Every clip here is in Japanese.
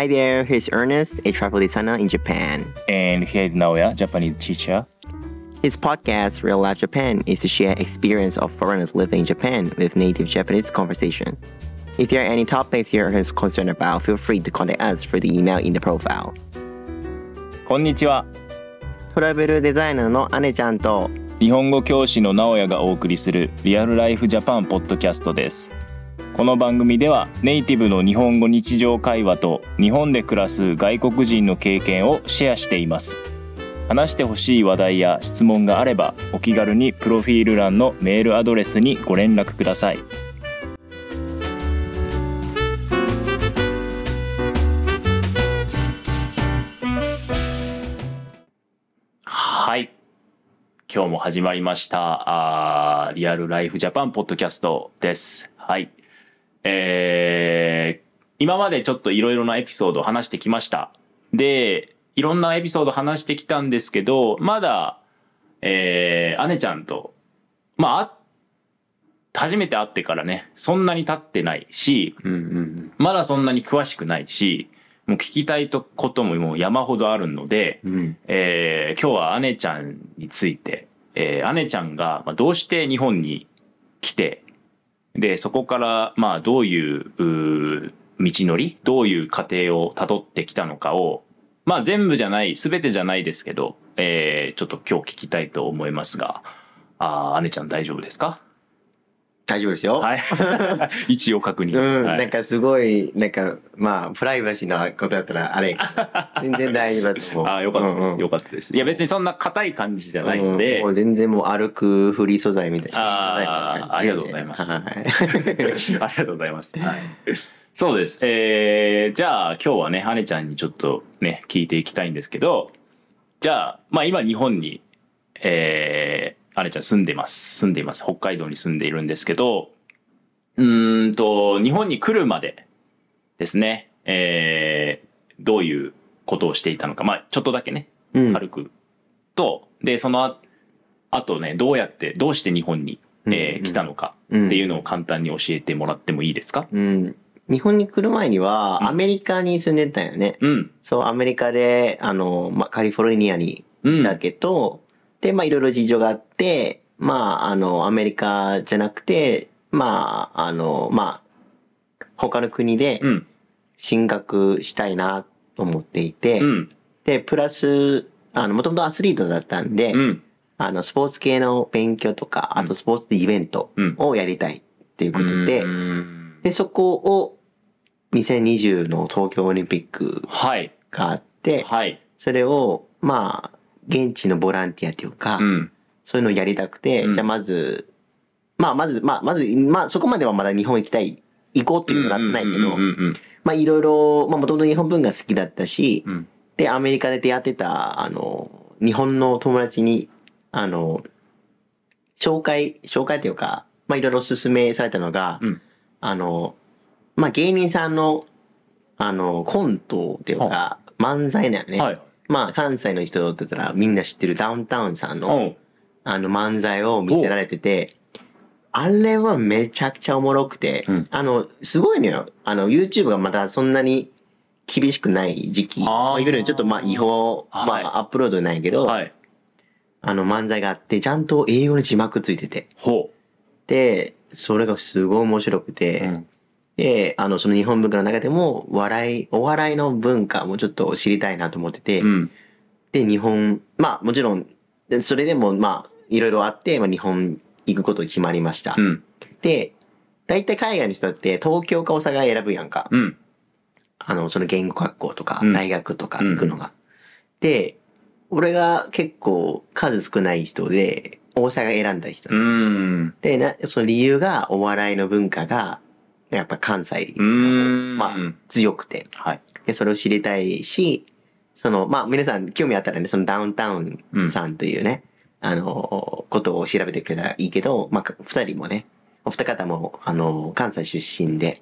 Hi there, here's Ernest, a travel designer in Japan. And here's Naoya, Japanese teacher. His podcast, Real Life Japan, is to share experience of foreigners living in Japan with native Japanese conversation. If there are any topics you're concerned about, feel free to contact us through the email in the profile. こんにちは。トラベルデザイナーの姉ちゃんと日本語教師の直哉がお送りするリアルライフジャパンポッドキャストです。 この番組ではネイティブの日本語日常会話と日本で暮らす外国人の経験をシェアしています。話してほしい話題や質問があればお気軽にプロフィール欄のメールアドレスにご連絡ください。はい。今日も始まりました。あリアルライフジャパンポッドキャストです。はい。えー今までちょっといろいろなエピソードを話してきました。で、いろんなエピソード話してきたんですけど、まだ、えー、姉ちゃんと、まあ、あ初めて会ってからね、そんなに経ってないし、うんうんまだそんなに詳しくないし、もう聞きたいとことももう山ほどあるので、うんえー今日は姉ちゃんについて、えー姉ちゃんがまあどうして日本に来て、で、そこから、まあ、どういう、う道のり、どういう過程を辿ってきたのかを、まあ、全部じゃない、すべてじゃないですけど、えーちょっと今日聞きたいと思いますが、あー姉ちゃん大丈夫ですか？大丈夫ですよ。はい。一応確認。うん、はいなんかすごい、なんか、まあ、プライバシーなことだったら、あれ、全然大丈夫だと思う。あーよかったです、うんうんよかったです。いや、別にそんな硬い感じじゃないんで、もう全然もう歩くフリー素材みたいな。あーありがとうございますはい。ありがとうございます。はい。そうです。えー、じゃあ今日はね、姉ちゃんにちょっとね、聞いていきたいんですけど、じゃあ、まあ今日本に、えー、姉ちゃん住んでます。住んでいます。北海道に住んでいるんですけど、うーんと、日本に来るまでですね、えー、どういうことをしていたのか、まあちょっとだけね、うん軽くと、で、そのああとね、どうやって、どうして日本に、えーうん来たのかうんっていうのを簡単に教えてもらってもいいですか？うん。日本に来る前には、アメリカに住んでたよね。うん。そう、アメリカで、あの、まあ、カリフォルニアに来たけど、で、まあ、いろいろ事情があって、まあ、あの、アメリカじゃなくて、まあ、あの、まあ、他の国でうん。進学したいなと思っていて、うん。で、プラス、あの、もともとアスリートだったんで、うん。あの、スポーツ系の勉強とか、あとスポーツイベントうんをやりたいっていうことで、うんで、そこを2020の東京オリンピックはい。があって、はい。それを、まあ、現地のボランティアというか、うん。そういうのをやりたくて、うんじゃあまず、まあ、まず、まあ、まず、まあ、そこまではまだ日本行きたい、行こうっていうのはなってないけどまあ、いろいろ、まあ、もともと日本文が好きだったし、うん。で、アメリカで出会ってた、あの、日本の友達に、あの、紹介、紹介というか、まあ、いろいろお勧めされたのが、うんあの、まあ、芸人さんの、あの、コントっていうか、漫才だよね。はい。まあ、関西の人だったらみんな知ってるダウンタウンさんの、あの、漫才を見せられてて、あれはめちゃくちゃおもろくて、うんあの、すごいのよ。あの、YouTube がまだそんなに厳しくない時期。あいわゆるちょっとまあ違法、はいまあアップロードないけど、はい。あの漫才があって、ちゃんと英語の字幕ついてて。ほで、それがすごい面白くて、う。うん。で、あの、その日本文化の中でも、笑い、お笑いの文化もちょっと知りたいなと思ってて、うん。で、日本、まあもちろん、でそれでもまあ、いろいろあって、まあ日本行くこと決まりました。うん。で、大体海外の人って東京か大阪選ぶやんか。うん。あの、その言語学校とかうん大学とか行くのが。で、俺が結構数少ない人で、大阪選んだ人。うん。で、な、その理由がお笑いの文化が、やっぱ関西がうんまあ、強くて。はい。で、それを知りたいし、その、まあ、皆さん興味あったらね、そのダウンタウンさんというね、あの、ことを調べてくれたらいいけど、まあ、二人もね、お二方も、あの、関西出身で、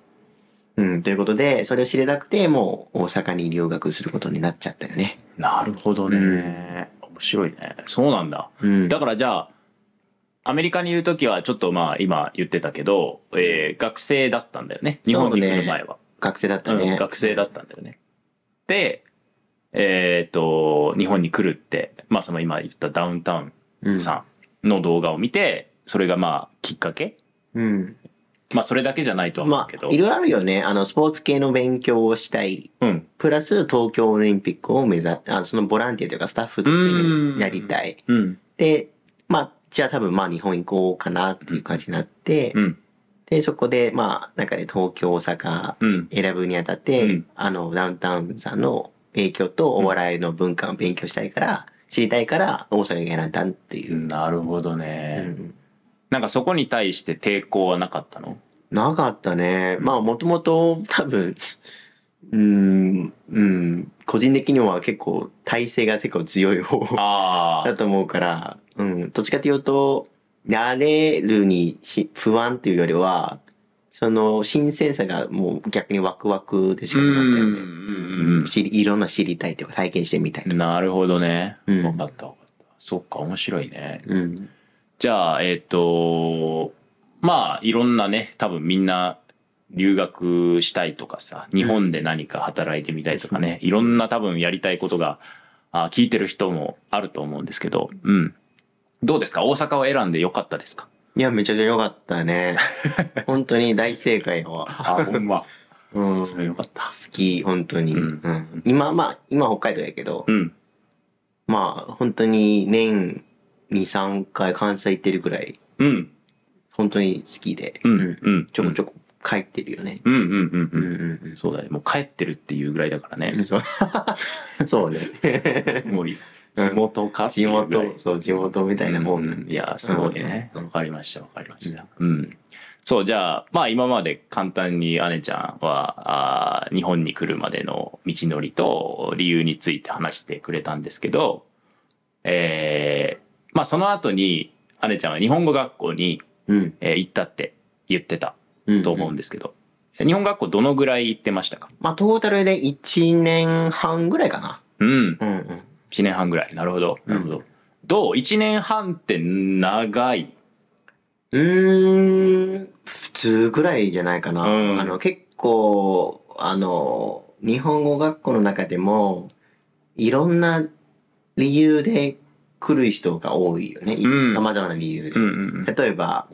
うん、ということで、それを知りたくて、もう大阪に留学することになっちゃったよね。なるほどね。面白いね。そうなんだ。うん。だからじゃあ、アメリカにいるときはちょっとまあ今言ってたけど、えー学生だったんだよね。日本に来る前は。学生だったうんね。学生だったんだよね。って、えっ、と、日本に来るって、まあその今言ったダウンタウうんンさんの動画を見て、それがまあきっかけ？うん。まあそれだけじゃないとは思うまけど。あ、いろいろあるよね。あの、スポーツ系の勉強をしたい。うん。プラス、東京オリンピックを目指、あそのボランティアというかスタッフとしてうんやりたい。うん。で、まあ、じゃあ多分まあ日本行こうかなっていう感じになって、うん。で、そこでまあ、なんかね、東京、大阪うん。選ぶにあたって、うんあの、ダウンタウンさんの影響とお笑いの文化を勉強したいから、知りたいから、大阪に選んだっていう。なるほどうね。んなんかそこに対して抵抗はなかったの？なかったね。まあ、もともと多分、うーん、うん、個人的には結構体勢が結構強い方あだと思うから、うん、どっちかというと、やれるにし不安というよりは、その新鮮さがもう逆にワクワクでしかなかったよね。うんうんうんうん知りいろんな知りたいというか体験してみたいとか。なるほどね。うん分かった分かった。そっか、面白いね。うん。じゃあ、えっ、と、まあ、いろんなね、多分みんな留学したいとかさ、日本で何か働いてみたいとかね、いろんな多分やりたいことが、あ聞いてる人もあると思うんですけど、うん。どうですか？大阪を選んでよかったですか？いや、めちゃくちゃ良かったね。本当に大正解は。あ、ほんま。うん。それよかった。好き、本当に。ううんん。今、まあ、今北海道やけど、うん。まあ、本当に年2、3回関西行ってるくらい、うん。本当に好きで、うん。うん。ちょこちょこ帰ってるよね。うんうんうんううんん。うんうんそうだね。もう帰ってるっていうぐらいだからね。そう そうね。もう地元か地元、そう、地元みたいなもんなんでいや、すごいね。うんわかりました、わかりました。うん。そう、じゃあ、まあ今まで簡単に姉ちゃんは、あー日本に来るまでの道のりと理由について話してくれたんですけど、えー、まあその後に姉ちゃんは日本語学校に、うん。えー行ったって言ってたうん。と思うんですけど、日本学校どのぐらい行ってましたか？まあ、トータルで1年半ぐらいかな。うん。うんうん。1年半ぐらい。なるほど。なるほど。うどう ?1 年半って長い？うーん、普通ぐらいじゃないかな。うんあの、結構、あの、日本語学校の中でも、いろんな理由で来る人が多いよね。うん様々な理由で。うんうんうん。例えば、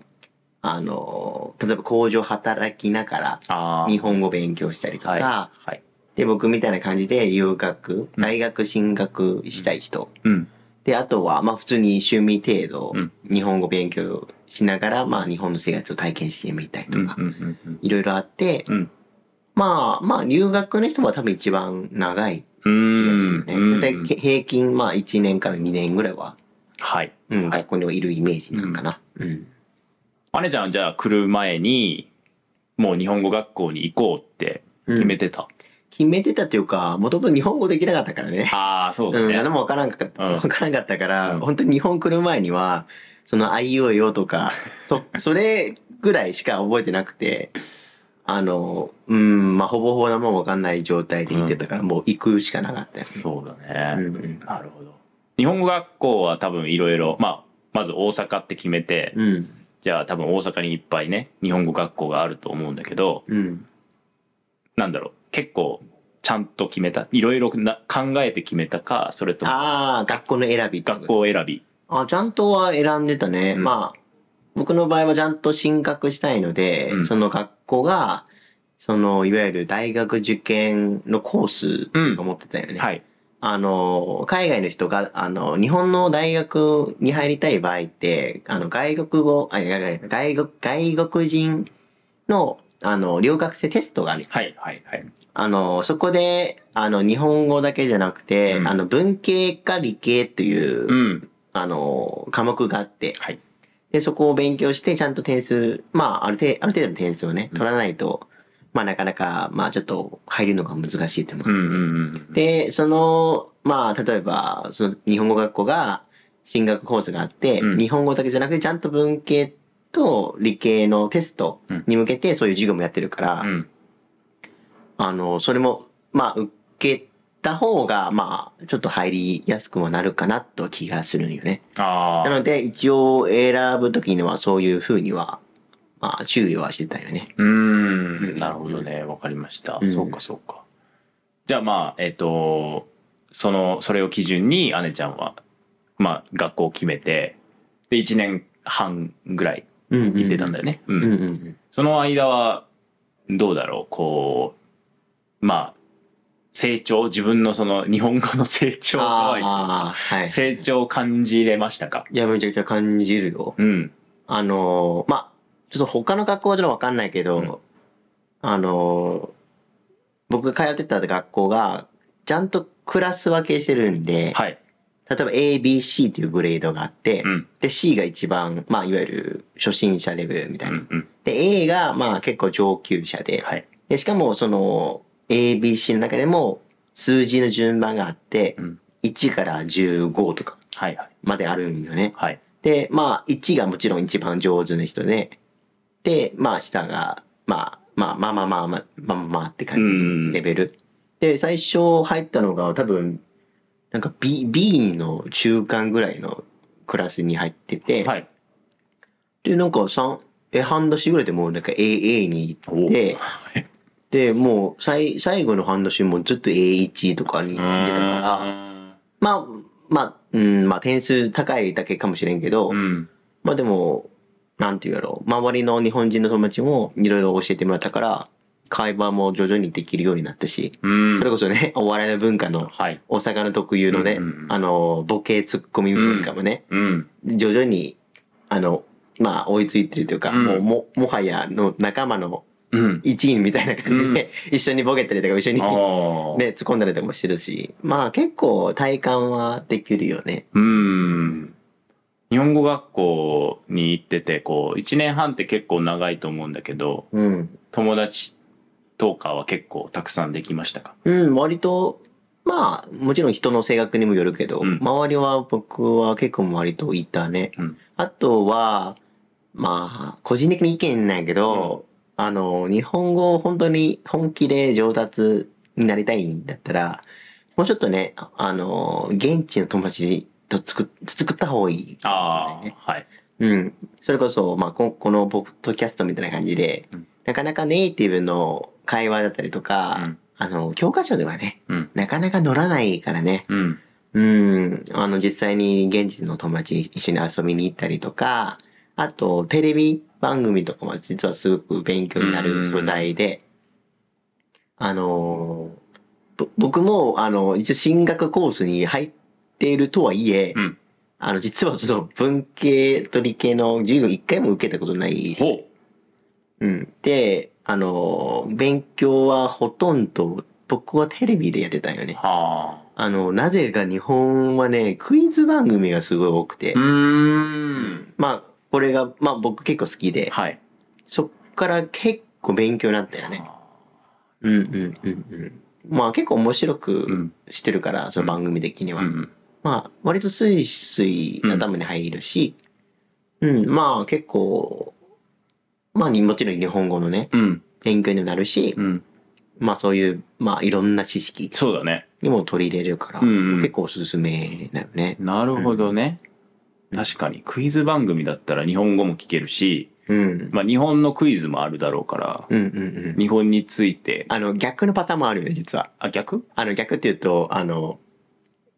あの、例えば工場働きながら。日本語勉強したりとか、はい。はい。で、僕みたいな感じで留学、うん大学進学したい人。うん。で、あとは、まあ普通に趣味程度うん、日本語勉強しながら、まあ日本の生活を体験してみたいとか、いろいろあって、うんまあ、まあ留学の人は多分一番長い気うがするん。ね。うんだいたい平均、まあ1年から2年ぐらいは、はい。うん、はい学校にはいるイメージなんかな。うん。姉ちゃんはじゃあ来る前に、もう日本語学校に行こうって決めてた？決めてたというか、もともと日本語できなかったからね。ああ、そうだうん、ね。何もわからんかった、うんわからんかったから、うん本当に日本来る前には、その、あいうえよとか、そ、それぐらいしか覚えてなくて、あの、うん、まあ、ほぼほぼ何もわかんない状態で行ってたから、もう行くしかなかったよね。そうだね。うんうんなるほど。日本語学校は多分いろいろ、まあ、まず大阪って決めて、うん。じゃあ多分大阪にいっぱいね、日本語学校があると思うんだけど、うん。なんだろう、結構ちゃんと決めたいろいろな考えて決めたか、それともああ、学校の選び学校選び。あ、ちゃんとは選んでたね。うんまあ、僕の場合はちゃんと進学したいので、うんその学校が、その、いわゆる大学受験のコースを持ってたよね。はい。あの、海外の人が、あの、日本の大学に入りたい場合って、あの、外国語、あ、外国、外国人の、あの、留学生テストがある。はい、はい、はい。あの、そこで、あの、日本語だけじゃなくて、うんあの、文系か理系っていう、うん。あの、科目があって、はい。で、そこを勉強して、ちゃんと点数、まあ、ある程度、ある程度の点数をね、取らないと、まあ、なかなか、まあ、ちょっと入るのが難しいと思う。うん、うん、うん。で、その、まあ、例えば、その日本語学校が進学コースがあって、うん日本語だけじゃなくて、ちゃんと文系と理系のテストに向けて、そういう授業もやってるから、うん。あの、それも、まあ、受けた方が、まあ、ちょっと入りやすくはなるかなと気がするんよね。ああ。なので、一応選ぶときにはそういうふうには、まあ、注意はしてたよね。うーん。なるほどね。わかりました。うんそうか、そうか。じゃあまあ、えっ、と、その、それを基準に姉ちゃんは、まあ、学校を決めて、で、1年半ぐらい。行ってたんだよね。うん。うんうんうん。その間は、どうだろう、こう、まあ、成長、自分のその日本語の成長とははい。成長を感じれましたか？いや、めちゃくちゃ感じるよ。うん。あのーまあ、ちょっと他の学校はちょっとわかんないけど、うんあのー僕が通ってた学校が、ちゃんとクラス分けしてるんで、はい。例えば A、B、C というグレードがあって、うん。で、C が一番、まあ、いわゆる初心者レベルみたいな。うん。うん。で、A が、まあ、結構上級者で、はい。で、しかも、その、A、B、C の中でも、数字の順番があって、うん。1から15とか。まであるんよね。はい。で、まあ、1がもちろん一番上手な人で、で、まあ、下が、まあ、まあ、まあまあまあまあ、まあまあまあって感じレベル。で、最初入ったのが多分、なんか B、B の中間ぐらいのクラスに入ってて、はい。で、なんか三え、半年ぐらいでもうなんか AA に行おって、はいで、もう最、最後の半年もずっと A1 とかに出たから、まあ、まあ、うん、まあ点数高いだけかもしれんけど、うん。まあでも、なんて言うやろう。周りの日本人の友達もいろいろ教えてもらったから、会話も徐々にできるようになったし、うん。それこそね、お笑いの文化のはい。大阪の特有のね、うんうんうんあの、ボケツッコミ文化もね、うん。徐々に、あの、まあ追いついてるというか、うんもうも、もはやの仲間のうん。一員みたいな感じで、一緒にボケたりとか一緒にね。突っ込んだりとかもしてるし、まあ結構体感はできるよね。うん。日本語学校に行ってて、こう、1年半って結構長いと思うんだけど、うん。友達とかは結構たくさんできましたか？うん、割と、まあ、もちろん人の性格にもよるけど、うん周りは僕は結構割といたね。うん。あとは、まあ、個人的に意見なんやけど、あの、日本語を本当に本気で上達になりたいんだったら、もうちょっとね、あの、現地の友達と作っ作った方がいい。ああ、はい。うん。それこそ、まあ、ここのポッドキャストみたいな感じで、うんなかなかネイティブの会話だったりとか、うんあの、教科書ではね、うん。なかなか乗らないからね。うん。うん。あの、実際に現地の友達一緒に遊びに行ったりとか、あと、テレビ番組とかも実はすごく勉強になる素材で、あの、ぼ僕も、あの、一応進学コースに入っているとはいえ、うん。あの、実はその文系と理系の授業一回も受けたことない。ほうん。で、あの、勉強はほとんど僕はテレビでやってたんよう。ね。はあ。あの、なぜか日本はね、クイズ番組がすごい多くてうー。ん。まあ、これが、まあ僕結構好きで、はい。そっから結構勉強になったよね。うんうんうんうん。まあ結構面白うくん。してるから、その番組的には。うん。まあ、割とスイスイ頭に入るし、うん、まあ結構、まあにもちろん日本語のね、うん。勉強になるし、うん。まあそういう、まあいろんな知識そうだね。にも取り入れれるから、うんうん結構おすすめだよね。なるほどね。確かに、クイズ番組だったら日本語も聞けるし、うん。まあ日本のクイズもあるだろうから、うんうんうん。日本について、あの、逆のパターンもあるよね、実は。あ、逆？あの、逆っていうと、あの、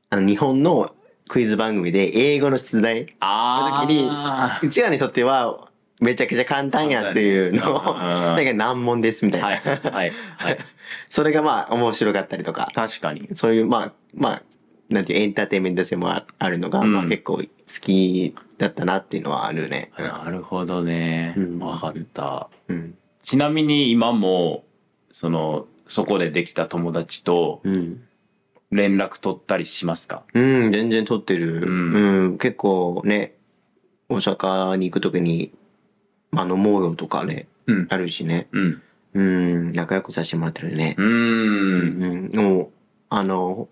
あの、日本のクイズ番組で英語の出題、あ時にあうちらにとっては、めちゃくちゃ簡単やっていうのを、うんなんか難問ですみたいな。はい、はい、はい。それがまあ面白かったりとか、確かに。そういうまあ、まあ、なんていうエンターテインメント性もああるのが、うんまあ結構好きだったなっていうのはあるね。なるほどねう。んわかった。うん。ちなみに今も、その、そこでできた友達とうん。連絡取ったりしますか？うん、全然撮ってる。ううんん、結構ね、大阪に行くときに、まあ飲もうよとかね、うん。あるしね。うん。うん、仲良くさせてもらってるね。うーん。うん、もう、あの、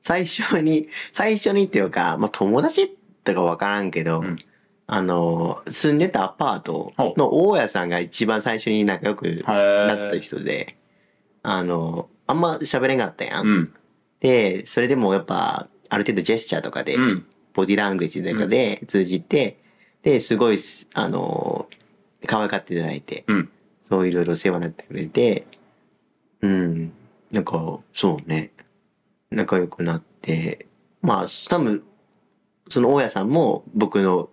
最初に、最初にっていうか、まあ友達とかわからんけど、うんあの、住んでたアパートの大家さんが一番最初に仲良くなった人で、あの、あんま喋れんかったやん。うん。で、それでもやっぱ、ある程度ジェスチャーとかで、うん。ボディラングエージとかで通じて、で、すごい、あの、可愛がっていただいて、うん。そういろいろ世話になってくれて、うん。なんか、そうね。仲良くなって、まあ、多分、その大家さんも僕の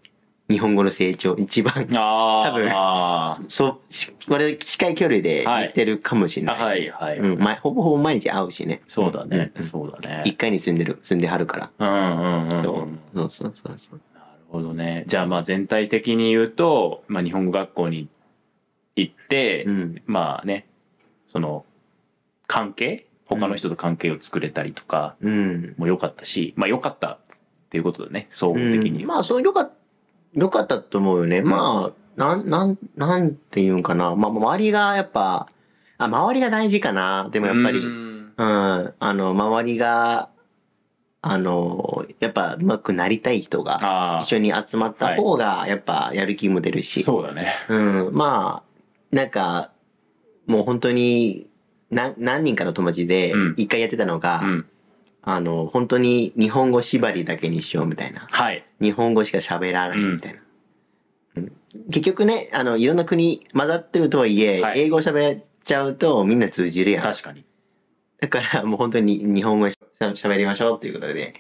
日本語の成長一番、あ多分あそう、し我々近い距離ではい言ってるかもしれあない。はいはい、うん、まほぼほぼ毎日会うしね。そうだね、うんそうだね一回に住んでる、住んではるから。うんうん。そうそうそうそう。なるほどねじゃあまあ全体的に言うと、まあ、日本語学校に行って、うん。まあねその関係他の人と関係を作れたりとかうん。も良かったし、まあ良かったっていうことだね総合的に、うんまあ、そう、よかった、よかったと思うよね。まあ、なん、なん、なんていうんかな。まあ、周りがやっぱ、あ、周りが大事かな。でもやっぱり、ううん、んあの、周りが、あの、やっぱ上手くなりたい人が一緒に集まった方が、やっぱやる気も出るし。そうだねうん、まあ、なんか、もう本当に、な何人かの友達でうん。一回やってたのが、うん。あの、本当に日本語縛りだけにしようみたいな。はい。日本語しか喋らないみたいな。うん。結局ね、あの、いろんな国混ざってるとはいえ、はい。英語喋れちゃうとみんな通じるやん。確かに。だからもう本当に日本語で喋りましょうっていうことで、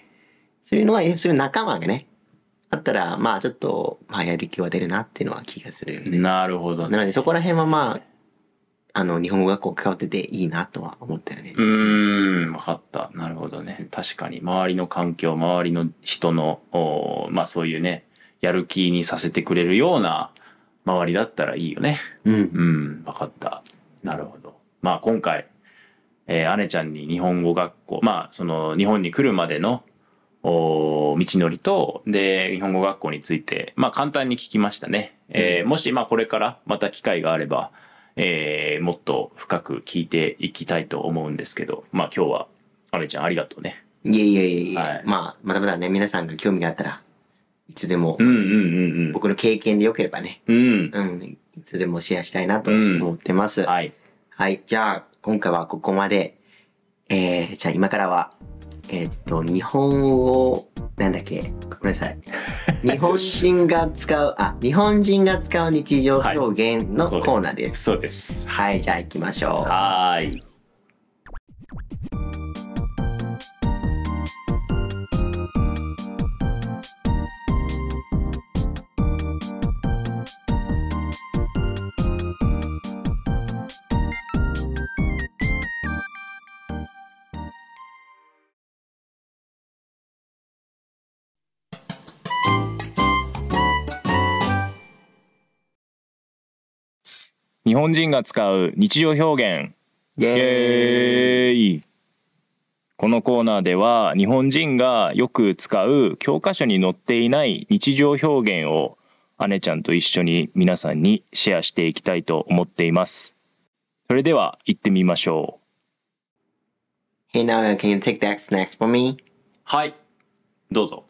そういうのは、そういう仲間がね、あったら、まあちょっと、まあやる気は出るなっていうのは気がするよね。なるほどね。なのでそこら辺はまあ、あの、日本語学校関わってていいなとは思ったよね。うーん、分かった。なるほどね。確かに、周りの環境、周りの人の、おーまあそういうね、やる気にさせてくれるような周りだったらいいよね。うん。うん、分かった。なるほど。まあ今回、えー、姉ちゃんに日本語学校、まあその日本に来るまでの、おー道のりと、で、日本語学校について、まあ簡単に聞きましたね。えーもし、まあこれからまた機会があれば、えーもっと深く聞いていきたいと思うんですけど、まあ今日は、姉ちゃんありがとうね。いえいえいえいえ、はいまあ、まだまだね、皆さんが興味があったら、いつでもうん、うんうん僕の経験でよければね、うん。うん。うん、いつでもシェアしたいなと思ってます。はい、はい。じゃあ、今回はここまで。えー、じゃあ今からは、えーっと、日本語、なんだっけ、ごめんなさい。日本人が使う、あ、日本人が使う日常表現のコーナーです。そうです。はい、じゃあ行きましょう。はーい。日本人が使う日常表現イェーイイエーイこのコーナーでは日本人がよく使う教科書に載っていない日常表現を姉ちゃんと一緒に皆さんにシェアしていきたいと思っています。それでは行ってみましょう。Hey now, can you take that snacks for me? はい。どうぞ。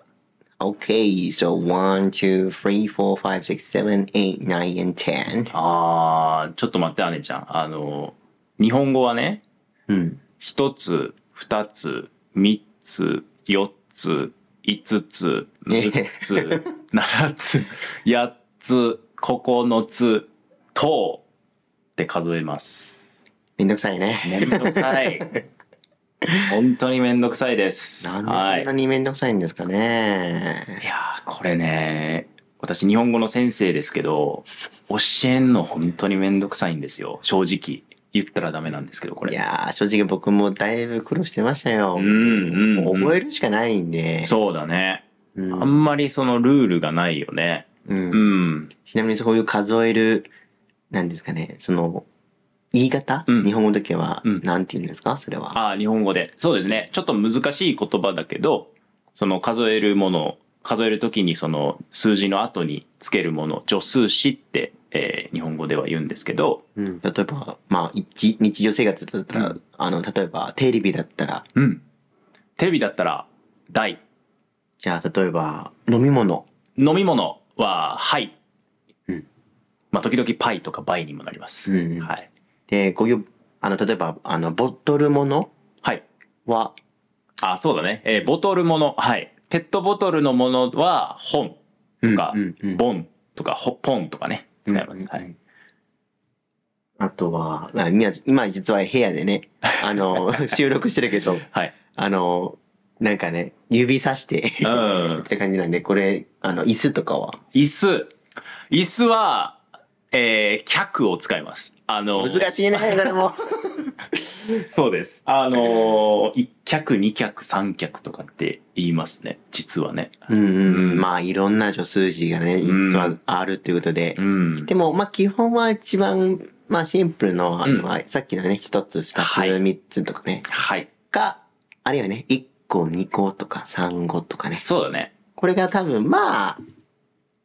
Okay, so one, two, three, four, five, six, seven, eight, nine, and ten. あー、ちょっと待って姉ちゃん。あの、日本語はね、うん。一つ、二つ、三つ、四つ、五つ、六つ、七つ、八つ、九つ、とって数えます。めんどくさいね。めんどくさい。本当にめんどくさいです。なんではい。そんないにめんどくさいんですかね。やーこれね、私日本語の先生ですけど、教えんの本当にめんどくさいんですよ。正直。言ったらダメなんですけど、これ。いやー、正直僕もだいぶ苦労してましたよ。うんうん覚えるしかないんで。そうだね。うんあんまりそのルールがないよね。うんうん。ちなみにそういう数える、なんですかね、その、言い方、うん日本語の時は、うんなんて言うんですか？それは。ああ、日本語で。そうですね。ちょっと難しい言葉だけど、その数えるもの、数えるときにその数字の後につけるもの、助数詞って、えー日本語では言うんですけど、うん、例えば、まあ、一日常生活だったら、うんあの、例えば、テレビだったら、うん。テレビだったら、大。じゃあ、例えば、飲み物。飲み物は、はい。うんまあ、時々パイとかバイにもなります。うんはい。で、こういう、あの、例えば、あの、ボトルものはい。は、あ、そうだね。えーボトルもの。はい。ペットボトルのものは、本とか、うんうんうんボンとか、ほポンとかね、使います。うんはい。あとは、まあ今、今実は部屋でね、あの、収録してるけど、はい。あの、なんかね、指さして、うん って感じなんで、これ、あの、椅子とかは？椅子。椅子は、えー、脚を使います。あの、難しいね、これも。そうです。あのー、一脚、二脚、三脚とかって言いますね。実はね。うんうん。まあ、いろんな助数詞がね、実はあるっていうことでう。ん。でも、まあ、基本は一番、まあ、シンプルの、あの、うさっきのね、一つ、二つ、はい三つとかね。はい。か、あるいはね、一個、二個とか、三個とかね。そうだね。これが多分、まあ、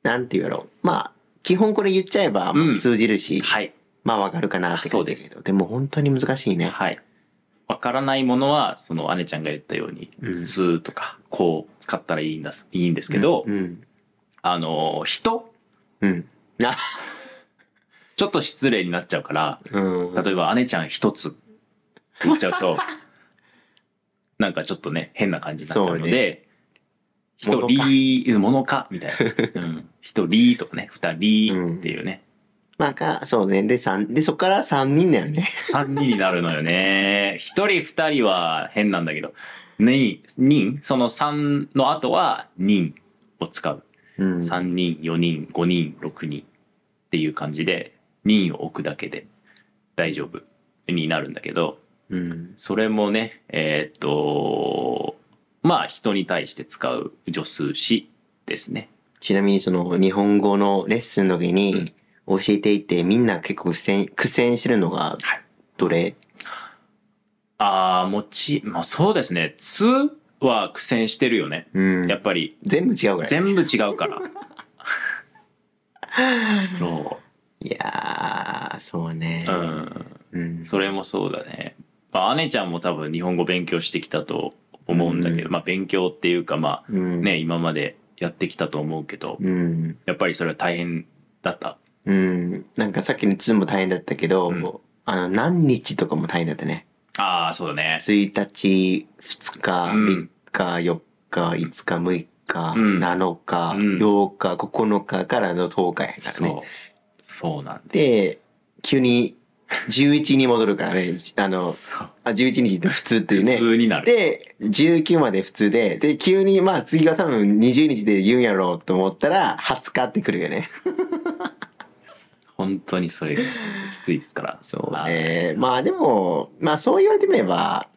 なんて言うやろう。まあ、基本これ言っちゃえばうん通じるし、はい。まあわかるかなって感じだけそど。でも本当に難しいね。はい。わからないものは、その姉ちゃんが言ったように、うんつとか、こう使ったらいいんだす、いいんですけど、うん。あのー、人？うん。な、ちょっと失礼になっちゃうから、うん。例えば姉ちゃん一つって言っちゃうと、なんかちょっとね、変な感じになっちゃうので、一人、ものかみたいな。うん。一人とかね、二人っていうね。まあか、そうね。で、三、で、そこから三人だよね。三人になるのよね。一人二人は変なんだけど、人、人、その三の後は人を使う。うん。三人、四人、五人、六人っていう感じで、人を置くだけで大丈夫になるんだけど、うん。それもね、えーっと、まあ人に対して使う助数詞ですね。ちなみにその日本語のレッスンの時に教えていてみんな結構苦戦、苦戦してるのがどれ？ああ、もち、まあそうですね。つは苦戦してるよね。うんや。っぱり全部違うからね。全部違うから。そいやー、そうねう。。うん。うん。それもそうだね。まあ姉ちゃんも多分日本語勉強してきたと思うんだけど、うんまあ勉強っていうかまあうん。ね、今までやってきたと思うけど、うん。やっぱりそれは大変だった？うん。なんかさっきの2も大変だったけど、うんあの、何日とかも大変だったね。ああ、そうだね。1日、2日、うん3日、4日、5日、6日、うん7日、うん8日、9日からの10日やからそうね。。そうなんでで、急に11に戻るからね。あの、あ11日って普通っていうね普。通になる。で、19まで普通で、で、急にまあ次は多分20日で言うんやろうと思ったら、20日ってくるよね。本当にそれがきついですから。そうはいね。まあでも、まあそう言われてみれば、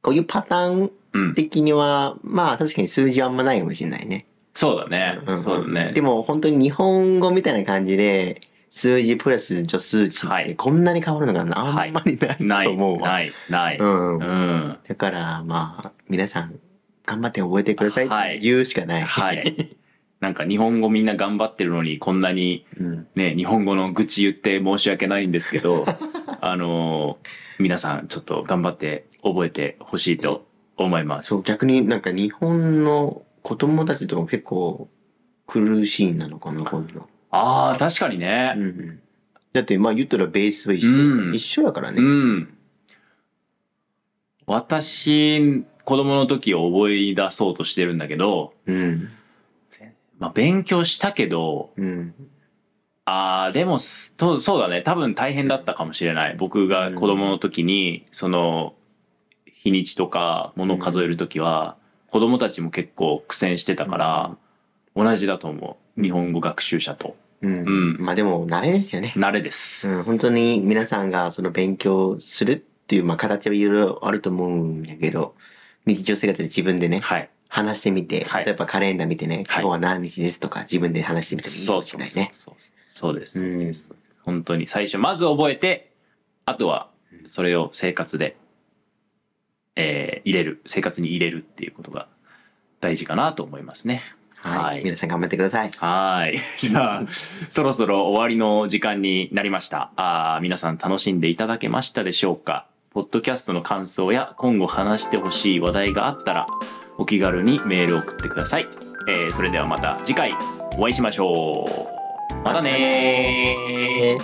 こういうパターンうん。的には、まあ確かに数字はあんまないかもしれないね。そうだね。んんそうだね。でも本当に日本語みたいな感じで、数字プラス助数詞ってはいこんなに変わるのがあんまりないない、と思うわ。ない、ない。うん。うん。だからまあ、皆さん、頑張って覚えてくださいはいって言うしかない。はい。なんか日本語みんな頑張ってるのにこんなにうん。ね、日本語の愚痴言って申し訳ないんですけど、あのー皆さんちょっと頑張って覚えてほしいと思います。そう、逆になんか日本の子供たちとか結構苦しいなのかな、こういうの。ああ、確かにね。うん。だってまあ言ったらベースは一緒。うん一緒やからね。うん。私、子供の時を思い出そうとしてるんだけど、うん。まあ、勉強したけど、うん。ああ、でもす、とそうだね。多分大変だったかもしれない。僕が子供の時に、その、日にちとか、ものを数える時は、子供たちも結構苦戦してたから、同じだと思う。日本語学習者と。うん。うんまあでも慣れですよね。慣れです。うん。本当に皆さんがその勉強するっていう、まあ形はいろいろあると思うんだけど、日常生活で自分でね、はい。話してみて、はい例えばカレンダー見てね、はい今日は何日ですとか自分で話してみてもいいかもしれないね。そうそう。です。うんそうです本当に最初、まず覚えて、あとは、それを生活で、えー入れる、生活に入れるっていうことが大事かなと思いますね。はい。はい皆さん頑張ってください。はい。じゃあ、そろそろ終わりの時間になりました。あー皆さん楽しんでいただけましたでしょうか？ポッドキャストの感想や今後話してほしい話題があったら、お気軽にメールを送ってください。えーそれではまた次回お会いしましょう。またね